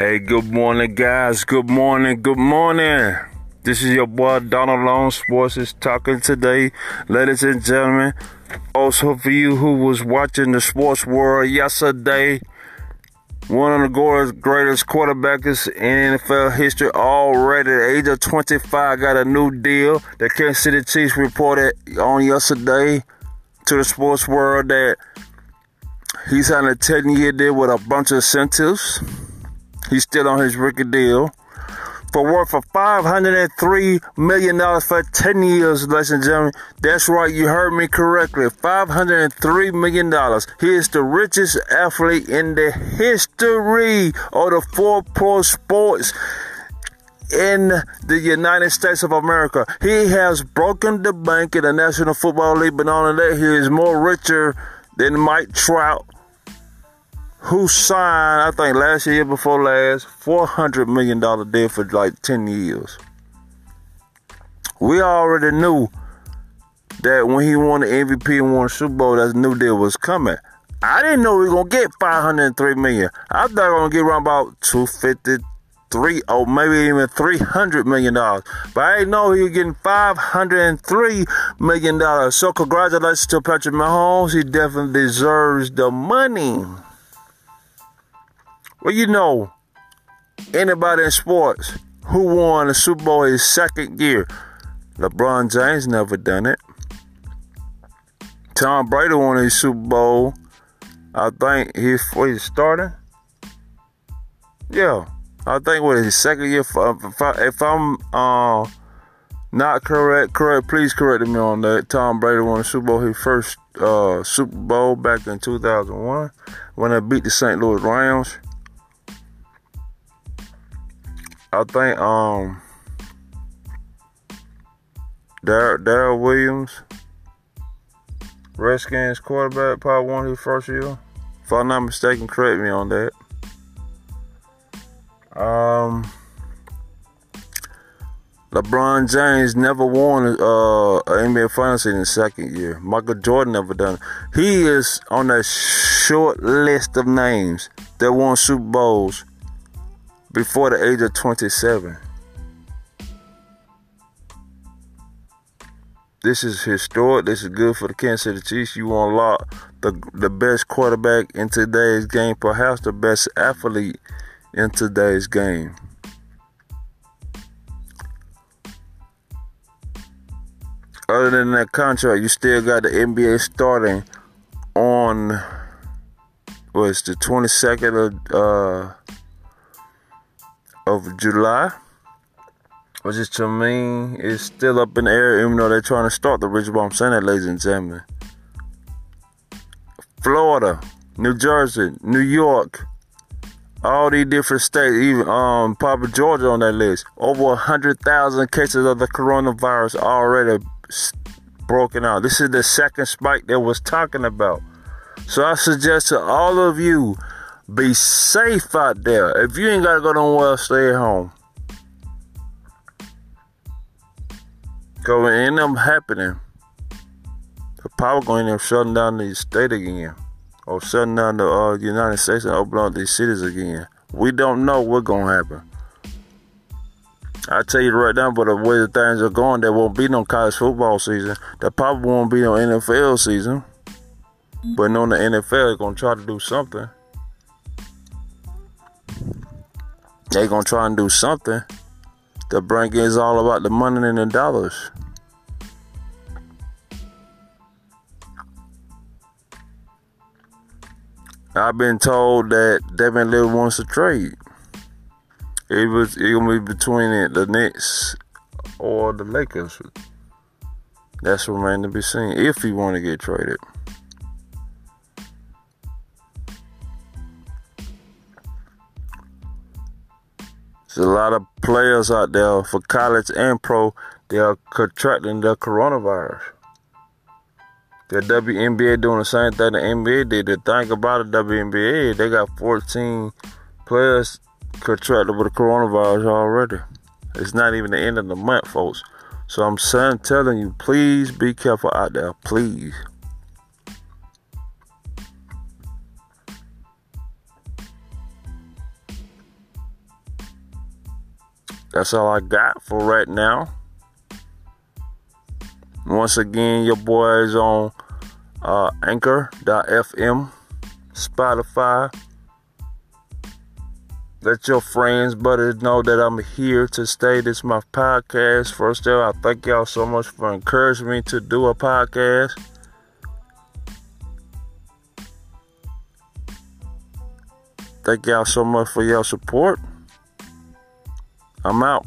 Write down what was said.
Hey, good morning, guys. Good morning. Good morning. This is your boy Donald Long Sports is talking today, ladies and gentlemen. Also, for you who was watching the sports world yesterday, one of the greatest quarterbacks in NFL history already at the age of 25 got a new deal. The Kansas City Chiefs reported on yesterday to the sports world that he's signed a 10 year deal with a bunch of incentives. He's still on his rookie deal for worth of $503 million for 10 years, ladies and gentlemen. That's right, you heard me correctly. $503 million. He is the richest athlete in the history of the four pro sports in the United States of America. He has broken the bank in the National Football League, but not only that, he is more richer than Mike Trout who signed, I think last year before last, $400 million deal for like 10 years. We already knew that when he won the MVP and won the Super Bowl, that new deal was coming. I didn't know we were gonna get 503 million. I thought we were gonna get around about 253 or maybe even 300 million dollars. But I didn't know he was getting 503 million dollars. So congratulations to Patrick Mahomes. He definitely deserves the money. Well, you know, anybody in sports who won the Super Bowl his second year. LeBron James never done it. Tom Brady won his Super Bowl. I think he's he's starting. Yeah, I think what his second year. If, I, I'm uh, not correct, correct, please correct me on that. Tom Brady won the Super Bowl his first uh, Super Bowl back in 2001 when they beat the St. Louis Rams. I think um Darrell Williams, Redskins quarterback, probably won his first year. If I'm not mistaken, correct me on that. Um, LeBron James never won uh, NBA Finals in his second year. Michael Jordan never done it. He is on that short list of names that won Super Bowls before the age of 27. This is historic. This is good for the Kansas City Chiefs. You unlock the the best quarterback in today's game, perhaps the best athlete in today's game. Other than that contract, you still got the NBA starting on was the 22nd of uh, of July, which is to me is still up in the air, even though they're trying to start the Rich Bomb Senate, ladies and gentlemen. Florida, New Jersey, New York, all these different states, even um Papa Georgia on that list. Over hundred thousand cases of the coronavirus already broken out. This is the second spike that was talking about. So I suggest to all of you be safe out there. If you ain't gotta go nowhere, stay at home. Cause it ain't them happening. The power going to shutting down the state again. Or shutting down the uh, United States and opening up these cities again. We don't know what's gonna happen. I tell you right now, but the way the things are going, there won't be no college football season. There probably won't be no NFL season. But knowing the NFL is gonna try to do something. They gonna try and do something The bring is all about the money and the dollars. I've been told that Devin Little wants to trade. It was it gonna be between it, the Nets or the Lakers. That's remain to be seen if he want to get traded. There's a lot of players out there for college and pro. They are contracting the coronavirus. The WNBA doing the same thing the NBA did. The thing about the WNBA, they got 14 players contracted with the coronavirus already. It's not even the end of the month, folks. So I'm saying, telling you, please be careful out there. Please. That's all I got for right now. Once again, your boy is on uh, Anchor.fm, Spotify. Let your friends, buddies know that I'm here to stay. This is my podcast. First of all, I thank y'all so much for encouraging me to do a podcast. Thank y'all so much for your support. I'm out.